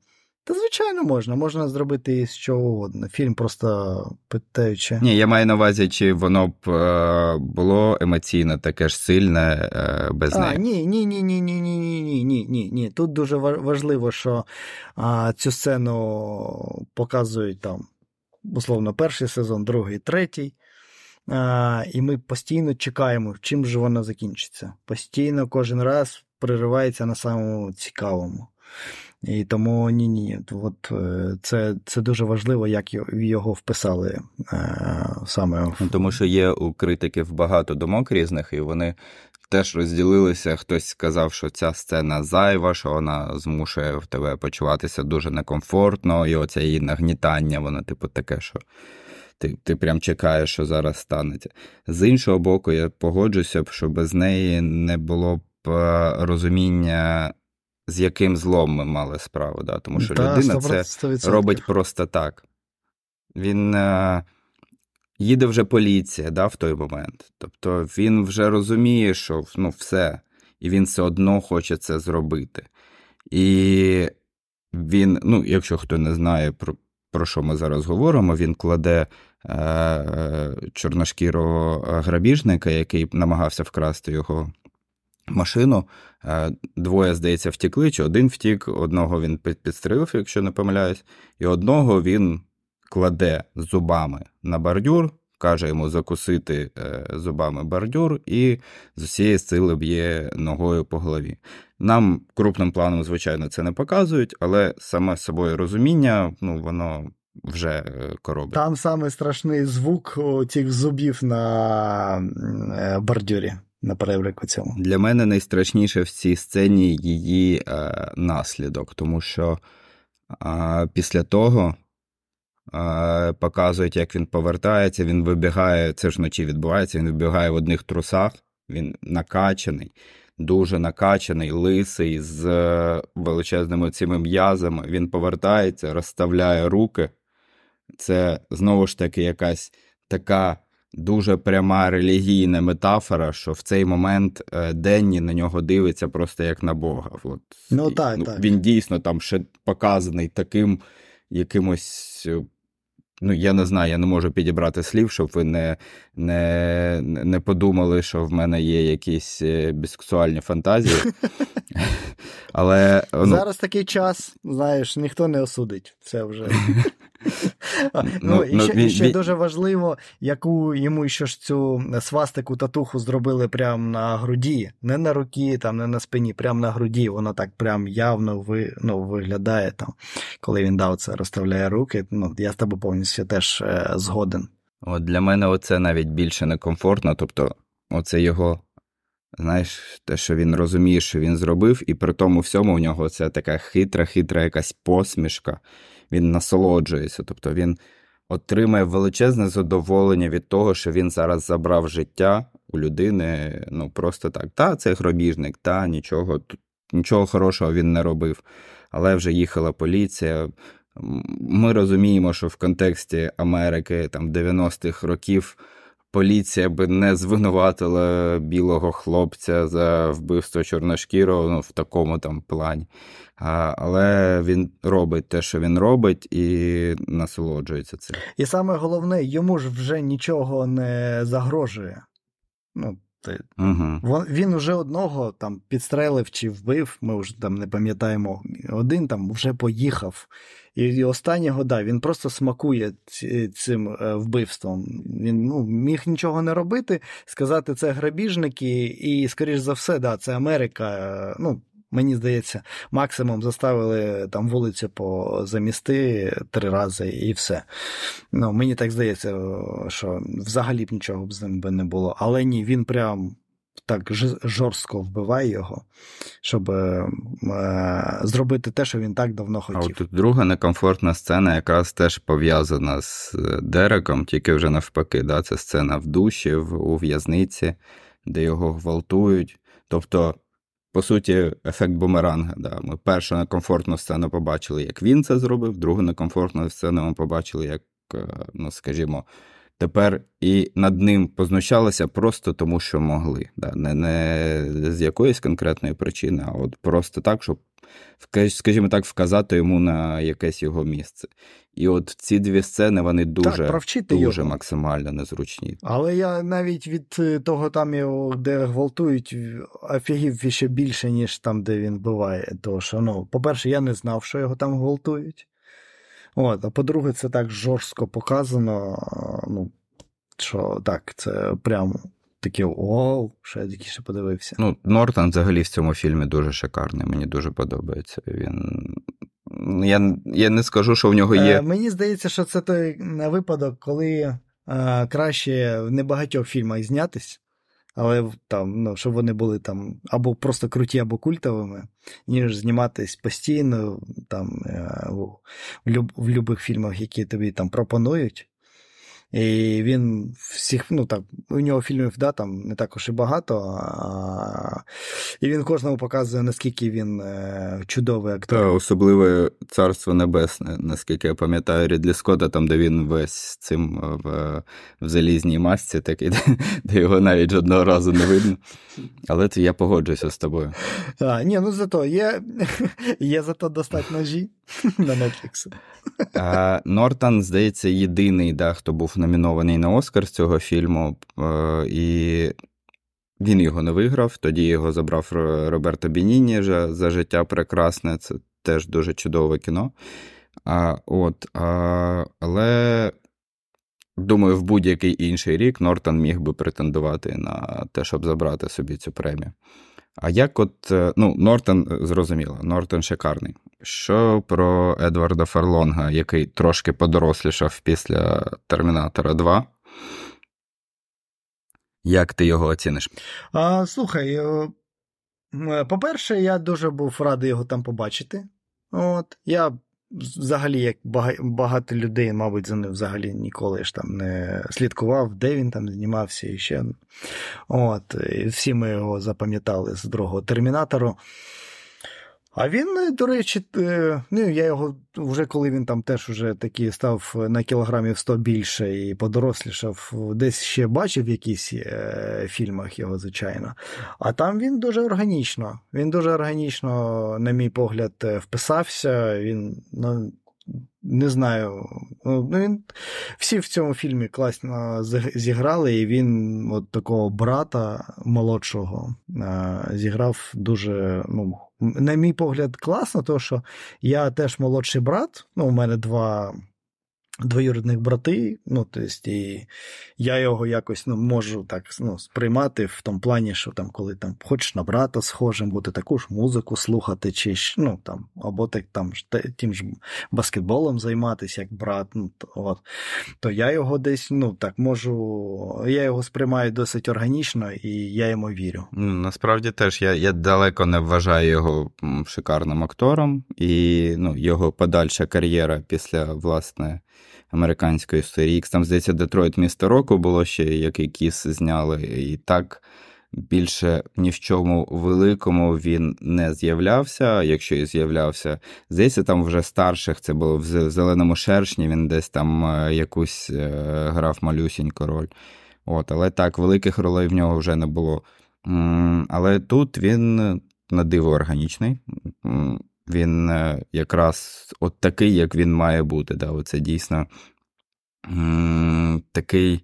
Та, звичайно, можна. Можна зробити з чого угодно. Фільм просто питаючи. Ні, я маю на увазі, чи воно б е, було емоційно таке ж сильне е, без а, неї. Ні, ні, ні, ні, ні, ні, ні, ні, ні, ні. Тут дуже важливо, що а, цю сцену показують там, условно, перший сезон, другий, третій. А, І ми постійно чекаємо, чим же воно закінчиться. Постійно кожен раз приривається на самому цікавому. І тому ні, ні. От е, це це дуже важливо, як його вписали е, саме. Ну, тому що є у критиків багато думок різних, і вони теж розділилися. Хтось сказав, що ця сцена зайва, що вона змушує в тебе почуватися дуже некомфортно, і оце її нагнітання, воно, типу, таке, що. Ти ти прям чекаєш, що зараз станеться. З іншого боку, я погоджуся, що без неї не було б розуміння з яким злом ми мали справу. Да? Тому що да, людина 100%. це робить просто так. Він е, їде вже поліція да, в той момент. Тобто він вже розуміє, що ну, все, і він все одно хоче це зробити. І він, ну, якщо хто не знає, про про що ми зараз говоримо, він кладе е, е чорношкірого грабіжника, який намагався вкрасти його машину. Е, двоє, здається, втікли, чи один втік, одного він підстрелив, якщо не помиляюсь, і одного він кладе зубами на бордюр, каже йому закусити е, зубами бордюр і з усієї сили б'є ногою по голові. Нам крупним планом, звичайно, це не показують, але саме собою розуміння, ну, воно. Вже е, коробить. Там саме страшний звук цих зубів на бордюрі на перебрику цьому. Для мене найстрашніше в цій сцені її е, наслідок, тому що е, після того е, показують, як він повертається, він вибігає, це ж вночі відбувається, він вибігає в одних трусах, він накачаний. Дуже накачаний, лисий, з е, величезними цими м'язами. Він повертається, розставляє руки. Це знову ж таки якась така дуже пряма релігійна метафора, що в цей момент е, Денні на нього дивиться просто як на Бога. От. Ну, так, ну, так. Він дійсно там ще показаний таким якимось. Е, ну, я не знаю, я не можу підібрати слів, щоб ви не не, не подумали, що в мене є якісь е, бісексуальні фантазії. Але ну... Зараз такий час, знаєш, ніхто не осудить це вже. Ну, ну, І ще, і ще дуже важливо, яку йому ще ж цю свастику татуху зробили прямо на груді, не на руки, там, не на спині, прямо на груді. Воно так прям явно ви, ну, виглядає там, коли він дав це, розставляє руки. Ну, Я з тобою повністю теж е, згоден. От Для мене оце навіть більше некомфортно. Тобто, оце його. Знаєш, те, що він розуміє, що він зробив, і при тому всьому у нього це така хитра, хитра якась посмішка він насолоджується, тобто він отримає величезне задоволення від того, що він зараз забрав життя у людини. Ну просто так. Та, це гробіжник, та нічого, нічого хорошого він не робив. Але вже їхала поліція. Ми розуміємо, що в контексті Америки там 90-х років поліція би не звинуватила білого хлопця за вбивство чорношкірого ну, в такому там плані. А, Але він робить те, що він робить, і насолоджується цим. І саме головне, йому ж вже нічого не загрожує. Ну, ти, угу. Він уже одного там підстрелив чи вбив, ми вже там не пам'ятаємо, один там вже поїхав. І останнього, да, він просто смакує цим е, вбивством. Він ну, міг нічого не робити, сказати, це грабіжники, і, скоріш за все, да, це Америка. Е, ну, Мені здається, максимум заставили там вулицю позамісти три рази і все. Ну, Мені так здається, що взагалі б нічого б з ним би не було. Але ні, він прям так жорстко вбиває його, щоб е, е, зробити те, що він так давно хотів. А от тут друга некомфортна сцена, якраз теж пов'язана з е, Дереком, тільки вже навпаки. Да? Це сцена в душі, в, у в'язниці, де його гвалтують. Тобто. По суті, ефект бумеранга. Да. Ми першу некомфортну сцену побачили, як він це зробив, другу некомфортну сцену ми побачили, як, е, ну, скажімо, тепер і над ним познущалися просто тому, що могли. Да. Не, не з якоїсь конкретної причини, а от просто так, щоб, скажімо так, вказати йому на якесь його місце. І от ці дві сцени вони дуже так, дуже його. максимально незручні. Але я навіть від е, того, там його, де гвалтують, офігів ще більше, ніж там, де він буває. Тому що, ну, по-перше, я не знав, що його там гвалтують. От, А по-друге, це так жорстко показано. ну, Що так, це прямо таке оу, що я тільки подивився. Ну, Нортон взагалі в цьому фільмі дуже шикарний, мені дуже подобається. Він я я не скажу, що в нього є. Е, мені здається, що це той випадок, коли е, краще в небагатьох фільмах знятись, але там, ну, щоб вони були там або просто круті, або культовими, ніж зніматись постійно там, е, в, в любих фільмах, які тобі там пропонують. І він всіх, ну так, у нього фільмів да, там не також і багато. А... І він кожному показує, наскільки він е, чудовий актор. Та, особливе царство небесне, наскільки я пам'ятаю, Рідлі Скотта, там, де він весь цим е, в, в залізній масці, такий, де його навіть жодного разу не видно. Але це я погоджуюся з тобою. А, Ні, ну зато є, є зато достать ножі на Netflix. Нортон, здається, єдиний, да, хто був номінований на Оскар з цього фільму, е, і він його не виграв. Тоді його забрав Роберто Бініні за життя прекрасне. Це теж дуже чудове кіно. А, от, а, Але. Думаю, в будь-який інший рік Нортон міг би претендувати на те, щоб забрати собі цю премію. А як от, е, ну, Нортон, е, зрозуміло, Нортон шикарний. Що про Едварда Ферлонга, який трошки подорослішав після Термінатора 2? Як ти його оціниш? А, Слухай, е, по-перше, я дуже був радий його там побачити. От, Я взагалі, як багато людей, мабуть, за ним взагалі ніколи ж там не слідкував, де він там знімався і ще. От, і Всі ми його запам'ятали з другого термінатору. А він, до речі, е, ну я його вже коли він там теж уже такі став на кілограмів 100 більше і подорослішав, десь ще бачив в якісь е, фільмах його, звичайно. А там він дуже органічно. Він дуже органічно, на мій погляд, е, вписався. Він ну, не знаю. Ну, він, Всі в цьому фільмі класно зіграли, і він от такого брата молодшого зіграв дуже, ну, на мій погляд, класно, тому що я теж молодший брат, ну, у мене два двоюрідних брати, ну, тобто, і я його якось ну, можу так ну, сприймати в тому плані, що там, коли там хочеш на брата схожим бути, таку ж музику слухати, чи ну, там, або так, там, тим ж баскетболом займатися, як брат, ну, то, от, то я його десь ну, так можу, я його сприймаю досить органічно і я йому вірю. Насправді теж я я далеко не вважаю його шикарним актором, і ну, його подальша кар'єра після власне американської історії. Там, здається, Детройт місто року було ще, який кіс зняли, і так більше ні в чому великому він не з'являвся, якщо і з'являвся. Здається, там вже старших це було в зеленому шершні, він десь там е, якусь е, грав малюсіньку роль. От, Але так, великих ролей в нього вже не було. Але тут він на диво органічний. Він е, якраз от такий, як він має бути. Да? Оце дійсно м- такий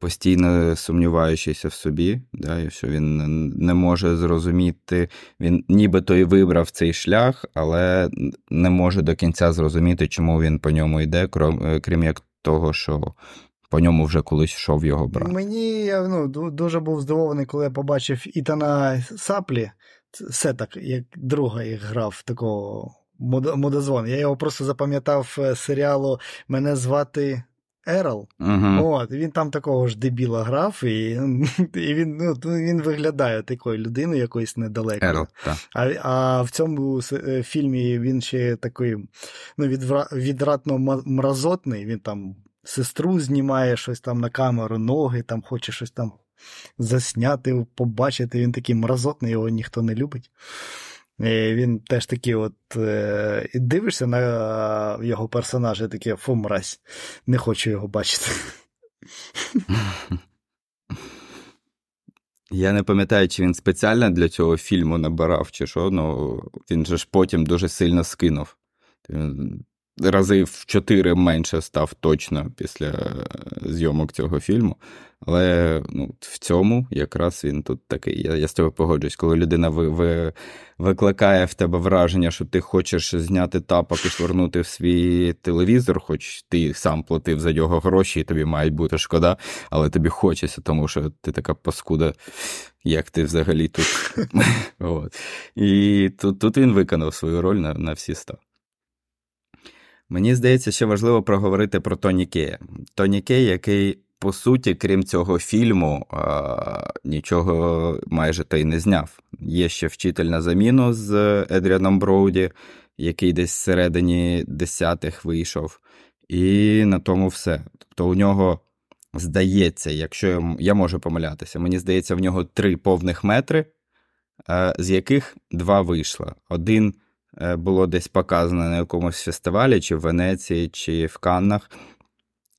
постійно сумніваючися в собі, да, що він не може зрозуміти, він нібито і вибрав цей шлях, але не може до кінця зрозуміти, чому він по ньому йде, крім, е, крім як того, що. По ньому вже колись йшов його брат. Мені ну, дуже був здивований, коли я побачив Ітана Саплі. Це так, як друга їх грав такого мудозвон. Я його просто запам'ятав е, серіалу Мене звати Ерл. Угу. От, Він там такого ж дебіла грав, і і він ну, він виглядає такою людиною якоюсь недалекою. Ерл, так. А а в цьому е, фільмі він ще такий ну, відвратно мразотний, він там сестру знімає щось там на камеру, ноги, там хоче щось там засняти, побачити. Він такий мразотний, його ніхто не любить. І Він теж такий, от е, і дивишся на його персонажа, таке фу, мразь, не хочу його бачити. Я не пам'ятаю, чи він спеціально для цього фільму набирав, чи що, ну він же ж потім дуже сильно скинув рази в чотири менше став точно після е, зйомок цього фільму. Але ну, в цьому якраз він тут такий. Я я з тобою погоджуюсь, коли людина ви, ви, викликає в тебе враження, що ти хочеш зняти тапок і швирнути в свій телевізор, хоч ти сам платив за нього гроші, і тобі мають бути шкода, але тобі хочеться, тому що ти така паскуда, як ти взагалі тут. І тут він виконав свою роль на, на всі ста. Мені здається, ще важливо проговорити про Тоні Кея. Тоні Кей, який, по суті, крім цього фільму, нічого майже та й не зняв. Є ще вчитель на заміну з Едріаном Броуді, який десь всередині десятих вийшов. І на тому все. Тобто у нього здається, якщо я можу помилятися, мені здається, в нього три повних метри, з яких два вийшло. Один було десь показано на якомусь фестивалі, чи в Венеції, чи в Каннах.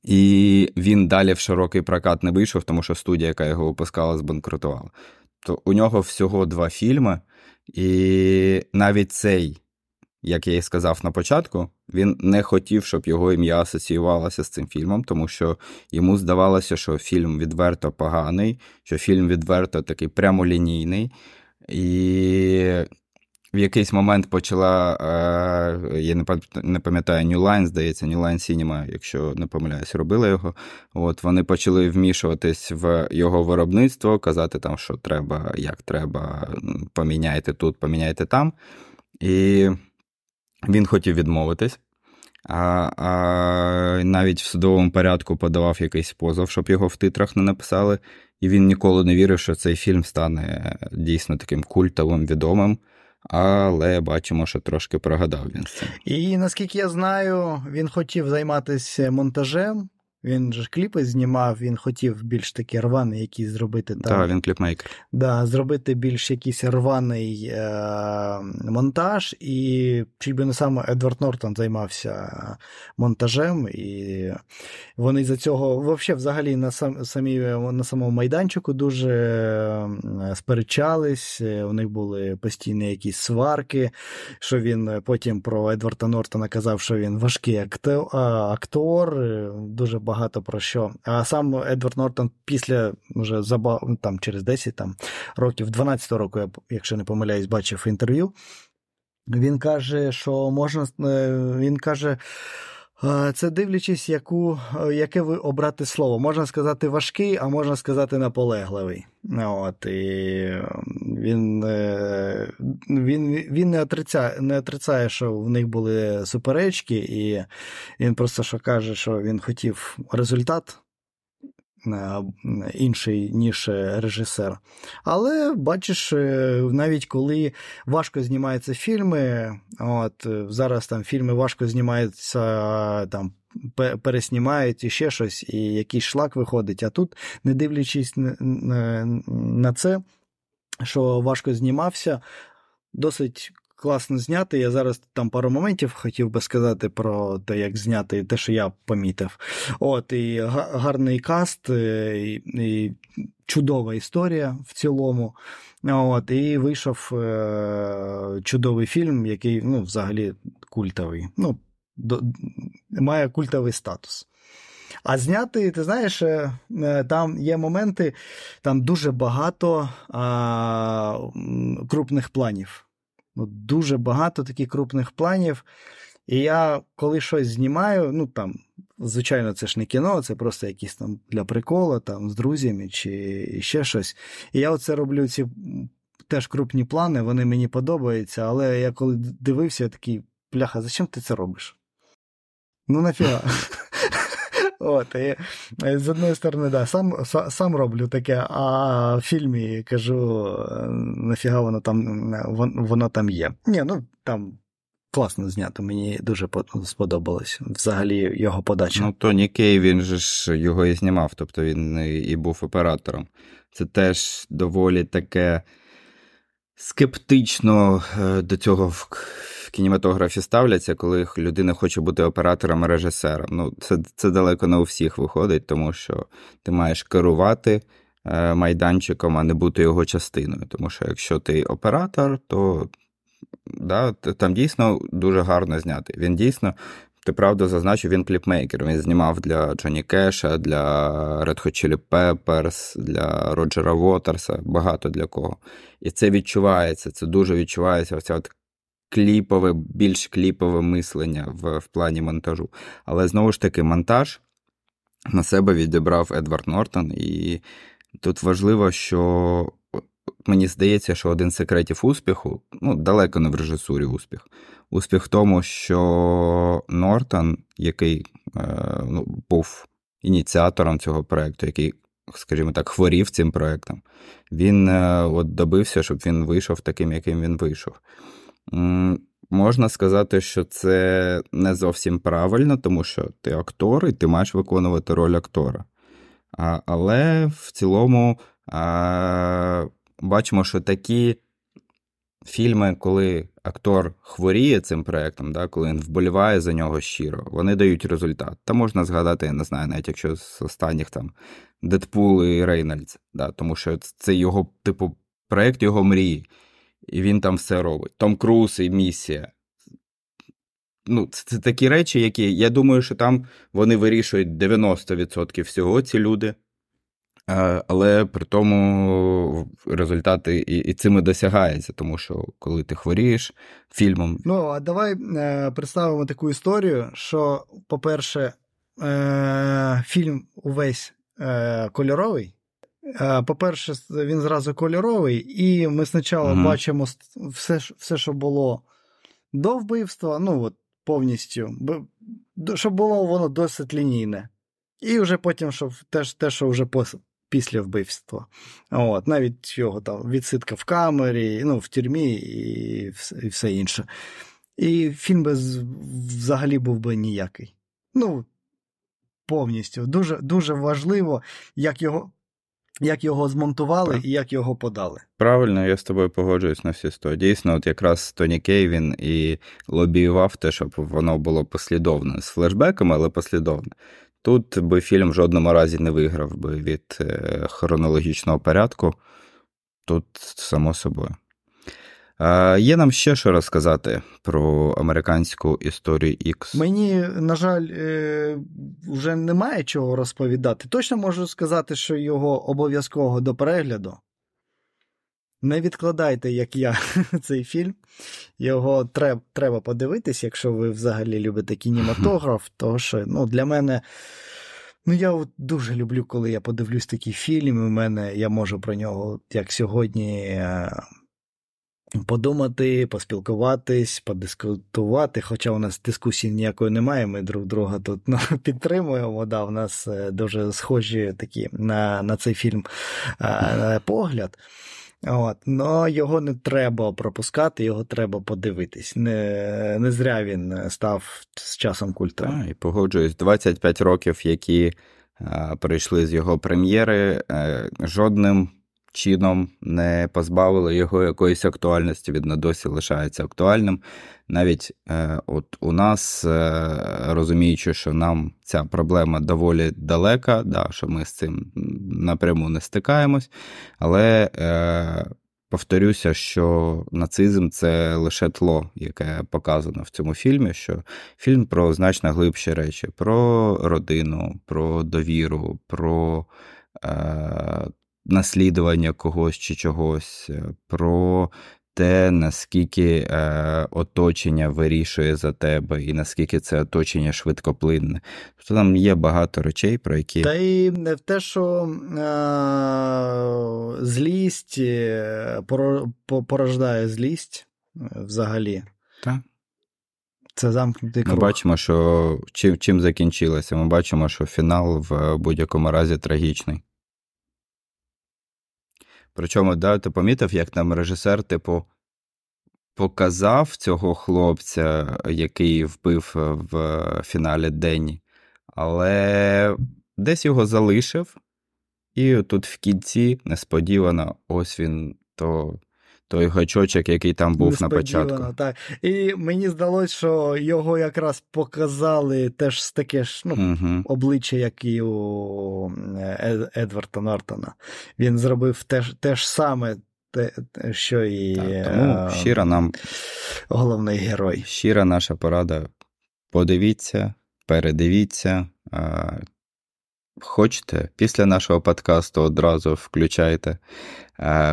І він далі в широкий прокат не вийшов, тому що студія, яка його випускала, збанкрутувала. То у нього всього два фільми, і навіть цей, як я і сказав на початку, він не хотів, щоб його ім'я асоціювалося з цим фільмом, тому що йому здавалося, що фільм відверто поганий, що фільм відверто такий прямолінійний. І в якийсь момент почала, е, я не пам'ятаю, New Line, здається, New Line Cinema, якщо не помиляюсь, робили його. От Вони почали вмішуватись в його виробництво, казати, там, що треба, як треба, поміняйте тут, поміняйте там. І він хотів відмовитись. А а навіть в судовому порядку подавав якийсь позов, щоб його в титрах не написали. І він ніколи не вірив, що цей фільм стане дійсно таким культовим, відомим але бачимо, що трошки прогадав він. І наскільки я знаю, він хотів займатися монтажем. Він же кліпи знімав, він хотів більш таки рваний якийсь зробити. Так, да, він кліпмейкер. Да, Зробити більш якийсь рваний е- монтаж, і чи би не саме Едвард Нортон займався монтажем, і вони за цього взагалі на сам, самі, на самому майданчику дуже сперечались. У них були постійні якісь сварки, що він потім про Едварда Нортона казав, що він важкий актор, дуже багато про що. А сам Едвард Нортон після вже забав, ну, там через 10 там, років, 12 року, я, якщо не помиляюсь, бачив інтерв'ю. Він каже, що можна. Е, він каже. Це дивлячись, яку, яке ви обрати слово. Можна сказати важкий, а можна сказати наполегливий. От, і Він е, він, він не отрицяє, не отрицяє, що в них були суперечки, і він просто що каже, що він хотів результат. Е, інший, ніж режисер. Але бачиш, е, навіть коли важко знімаються фільми, от зараз там фільми важко знімаються, там переснімають і ще щось, і якийсь шлак виходить. А тут, не дивлячись на це, що важко знімався, досить класно зняти. Я зараз там пару моментів хотів би сказати про те, як зняти те, що я помітив. От, і гарний каст, е, і, і чудова історія в цілому. От, І вийшов е- чудовий фільм, який ну, взагалі культовий. Ну, до, Має культовий статус. А зняти, ти знаєш, е, е, там є моменти, там дуже багато а, крупних планів. Ну, Дуже багато таких крупних планів. І я коли щось знімаю, ну там, звичайно, це ж не кіно, це просто якісь там для приколу, там з друзями чи ще щось. І я оце роблю ці теж крупні плани, вони мені подобаються, але я коли дивився, я такий, бляха, зачем ти це робиш? Ну нафіга. От, і З одної сторони, да, сам сам роблю таке, а в фільмі кажу, нафіга воно там воно там є. Ні, ну там класно знято, мені дуже сподобалось взагалі його подача. Ну, Тоні Кей, він же ж його і знімав, тобто він і був оператором. Це теж доволі таке скептично е, до цього в кінематографі ставляться, коли людина хоче бути оператором режисером. Ну, Це це далеко не у всіх виходить, тому що ти маєш керувати е, майданчиком, а не бути його частиною. Тому що якщо ти оператор, то да, там дійсно дуже гарно зняти. Він дійсно. Ти правда зазначив, він кліпмейкер. Він знімав для Джоні Кеша, для Red Hot Chili Peppers, для Роджера Вотерса, багато для кого. І це відчувається, це дуже відчувається. Оця от кліпове, більш кліпове мислення в, в плані монтажу. Але знову ж таки, монтаж на себе відібрав Едвард Нортон, і тут важливо, що мені здається, що один з секретів успіху, ну, далеко не в режисурі успіх. Успіх в тому, що Нортон, який е, ну, був ініціатором цього проєкту, який, скажімо так, хворів цим проєктом, він е, от добився, щоб він вийшов таким, яким він вийшов. Можна сказати, що це не зовсім правильно, тому що ти актор і ти маєш виконувати роль актора. А, Але в цілому а, бачимо, що такі фільми, коли актор хворіє цим проєктом, да, коли він вболіває за нього щиро, вони дають результат. Та можна згадати, я не знаю, навіть якщо з останніх там Дедпул і Рейнольдс, да, тому що це його, типу, проєкт його мрії і він там все робить. Том Круз і місія. Ну, Це, такі речі, які я думаю, що там вони вирішують 90% всього, ці люди. Але при тому результати і і цим і досягається, тому що коли ти хворієш фільмом. Ну, а давай е, представимо таку історію, що, по-перше, е, фільм увесь е, кольоровий, по-перше, він зразу кольоровий, і ми спочатку угу. бачимо все, все, що було до вбивства, ну от повністю, щоб було воно досить лінійне. І вже потім, щоб теж те, що вже після вбивства. От, Навіть його там відсидка в камері, ну, в тюрмі і все, і все інше. І фільм би взагалі був би ніякий. Ну, повністю. Дуже дуже важливо, як його як його змонтували так. і як його подали. Правильно, я з тобою погоджуюсь на всі сто. Дійсно, от якраз Тоні Кей він і лобіював те, щоб воно було послідовне з флешбеками, але послідовне. Тут би фільм в жодному разі не виграв би від е, хронологічного порядку. Тут само собою. Є нам ще що розказати про американську історію X? Мені, на жаль, е, вже немає чого розповідати. Точно можу сказати, що його обов'язково до перегляду. Не відкладайте, як я, цей фільм. Його треба треба подивитись, якщо ви взагалі любите кінематограф, тому що ну, для мене. Ну, я от дуже люблю, коли я подивлюсь такий фільм, і в мене я можу про нього, як сьогодні, е, подумати, поспілкуватись, подискутувати. Хоча у нас дискусії ніякої немає, ми друг друга тут ну, підтримуємо. Да, У нас е, дуже схожі такі на на цей фільм е, погляд. От, Но його не треба пропускати, його треба подивитись. Не не зря він став з часом культом. І погоджуюсь, 25 років, які а, прийшли з його прем'єри, е, жодним чином не позбавили його якоїсь актуальності, він досі лишається актуальним. Навіть е, от у нас, е, розуміючи, що нам ця проблема доволі далека, да, що ми з цим напряму не стикаємось, але е, повторюся, що нацизм це лише тло, яке показано в цьому фільмі. Що фільм про значно глибші речі: про родину, про довіру, про е, наслідування когось чи чогось, про те, наскільки е, оточення вирішує за тебе, і наскільки це оточення швидкоплинне. Тобто там є багато речей, про які. Та й в те, що е, злість е, порождає злість е, взагалі. Так. Це замкнутий круг. Ми бачимо, що чим чим закінчилося. Ми бачимо, що фінал в будь-якому разі трагічний. Причому, да, ти помітив, як там режисер, типу, показав цього хлопця, який вбив в фіналі день, але десь його залишив, і тут в кінці несподівано ось він то той гачочок, який там був на початку. Так. І мені здалося, що його якраз показали теж з таке ж ну, угу. обличчя, як і у Ед, Едварда Нортона. Він зробив те, те ж саме, те, що і так, тому щира нам головний герой. Щира наша порада. Подивіться, передивіться. Хочете, після нашого подкасту одразу включайте.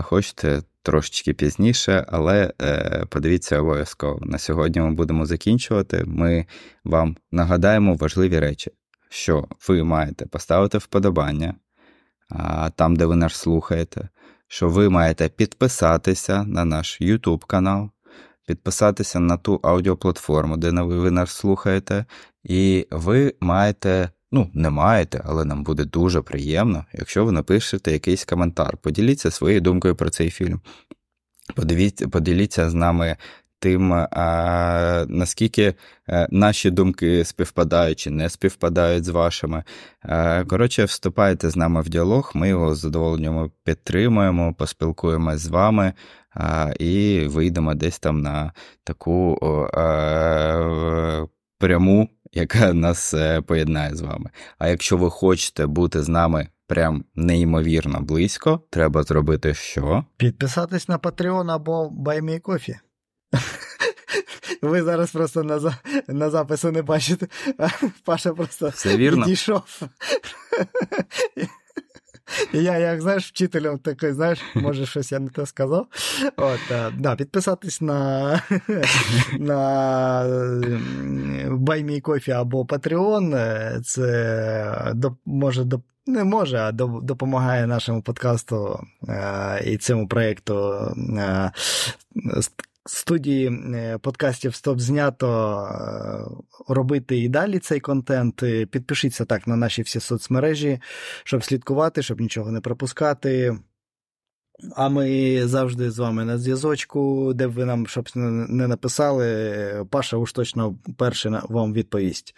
Хочете трошечки пізніше, але е, подивіться обов'язково. На сьогодні ми будемо закінчувати. Ми вам нагадаємо важливі речі, що ви маєте поставити вподобання там, де ви нас слухаєте, що ви маєте підписатися на наш YouTube канал, підписатися на ту аудіоплатформу, де ви нас слухаєте, і ви маєте. Ну, не маєте, але нам буде дуже приємно, якщо ви напишете якийсь коментар. Поділіться своєю думкою про цей фільм. Подивіться, поділіться з нами тим, а, наскільки е, наші думки співпадають чи не співпадають з вашими. А, коротше, вступайте з нами в діалог, ми його з задоволенням підтримуємо, поспілкуємось з вами і вийдемо десь там на таку а, пряму яка нас е, поєднає з вами. А якщо ви хочете бути з нами прям неймовірно близько, треба зробити що? Підписатись на Patreon або BuyMeCoffee. Ви зараз просто на за... на запису не бачите. Паша просто Все вірно. підійшов. Я, як знаєш, вчителем такий, знаєш, може, щось я не те сказав. От, да, Підписатись на на BuyMeCoffee або Patreon, це може. Не може, а допомагає нашому подкасту а, і цьому проєкту студії е, подкастів Стоп знято е, робити і далі цей контент. Підпишіться так на наші всі соцмережі, щоб слідкувати, щоб нічого не пропускати. А ми завжди з вами на зв'язочку, де б ви нам щоб не написали, Паша уж точно перший вам відповість.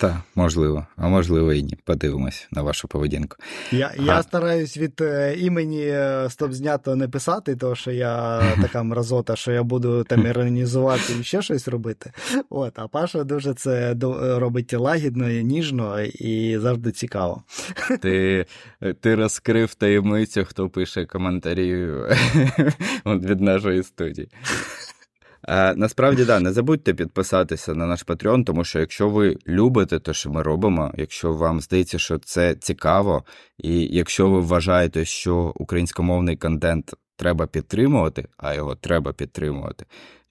Так, можливо, а можливо і ні. Подивимось на вашу поведінку. Я а... я стараюсь від е, імені е, стоп знято не писати, тому що я така мразота, що я буду там іронізувати і ще щось робити. От, А Паша дуже це робить лагідно, і ніжно і завжди цікаво. Ти ти розкрив таємницю, хто пише коментарі від нашої студії. Е, насправді, да, не забудьте підписатися на наш Patreon, тому що якщо ви любите те, що ми робимо, якщо вам здається, що це цікаво, і якщо ви вважаєте, що українськомовний контент треба підтримувати, а його треба підтримувати,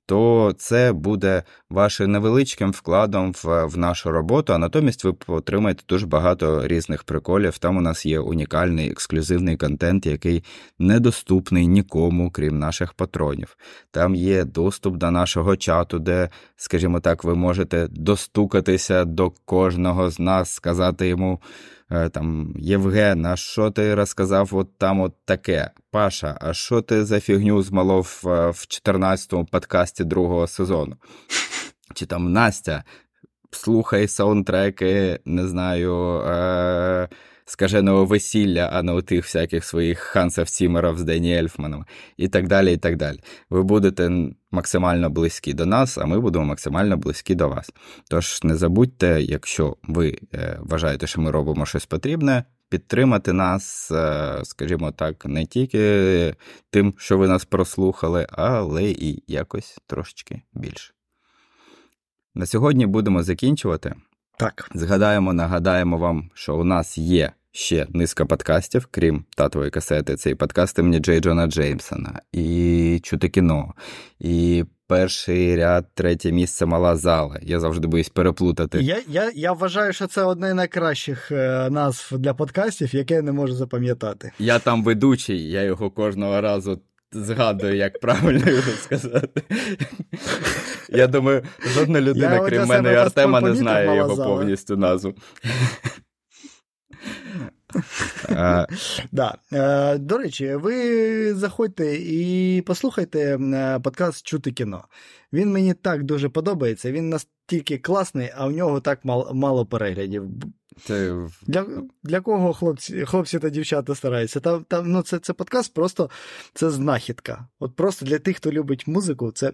то це буде вашим невеличким вкладом в, в нашу роботу, а натомість ви отримаєте дуже багато різних приколів. Там у нас є унікальний ексклюзивний контент, який недоступний нікому, крім наших патронів. Там є доступ до нашого чату, де, скажімо так, ви можете достукатися до кожного з нас, сказати йому. Е, там Євген, а що ти розказав от там от таке? Паша, а що ти за фігню змалов в 14-му подкасті другого сезону? Чи там Настя, слухай саундтреки, не знаю. Е- скаженого весілля, а не у тих всяких своїх Хансів Сімерів з Дені Ельфманом і так далі. і так далі. Ви будете максимально близькі до нас, а ми будемо максимально близькі до вас. Тож не забудьте, якщо ви е, вважаєте, що ми робимо щось потрібне, підтримати нас, е, скажімо так, не тільки тим, що ви нас прослухали, але і якось трошечки більше. На сьогодні будемо закінчувати. Так. Згадаємо, нагадаємо вам, що у нас є ще низка подкастів, крім татової касети. Це і подкасти мені Джей Джона Джеймсона, і чути кіно, і перший ряд, третє місце мала зала. Я завжди боюсь переплутати. Я я, я вважаю, що це одне з найкращих е, назв для подкастів, яке я не можу запам'ятати. Я там ведучий, я його кожного разу. Згадую, як правильно його сказати. Я думаю, жодна людина, крім мене і Артема, не знає його повністю назву. Да. Е, до речі, ви заходьте і послухайте е, подкаст Чути кіно. Він мені так дуже подобається. Він настільки класний, а в нього так мало, мало переглядів. Це... Для для кого хлопці хлопці та дівчата стараються? Там, там, ну, Це це подкаст просто це знахідка. От просто для тих, хто любить музику, це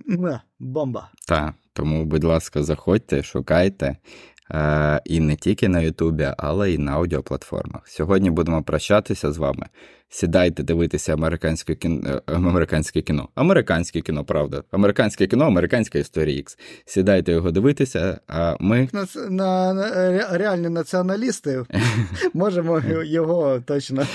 бомба. Так, тому, будь ласка, заходьте, шукайте. Е, і не тільки на Ютубі, але й на аудіоплатформах. Сьогодні будемо прощатися з вами. Сідайте дивитися американське кіно, е, американське кіно. Американське кіно, правда. Американське кіно, американська історія X. Сідайте його дивитися, а ми. На, на, на Реальні націоналісти можемо його точно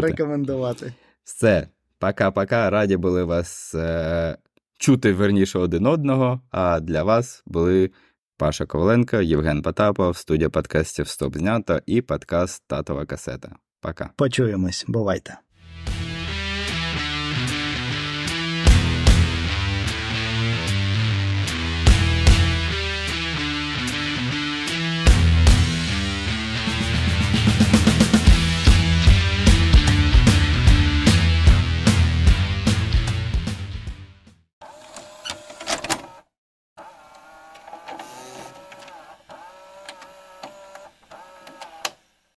рекомендувати. Все, пока-пока. Раді були вас е, чути верніше один одного, а для вас були. Паша Коваленко, Євген Потапов, студія подкастів Стоп знято і подкаст Татова касета. Пока. Почуємось, бувайте.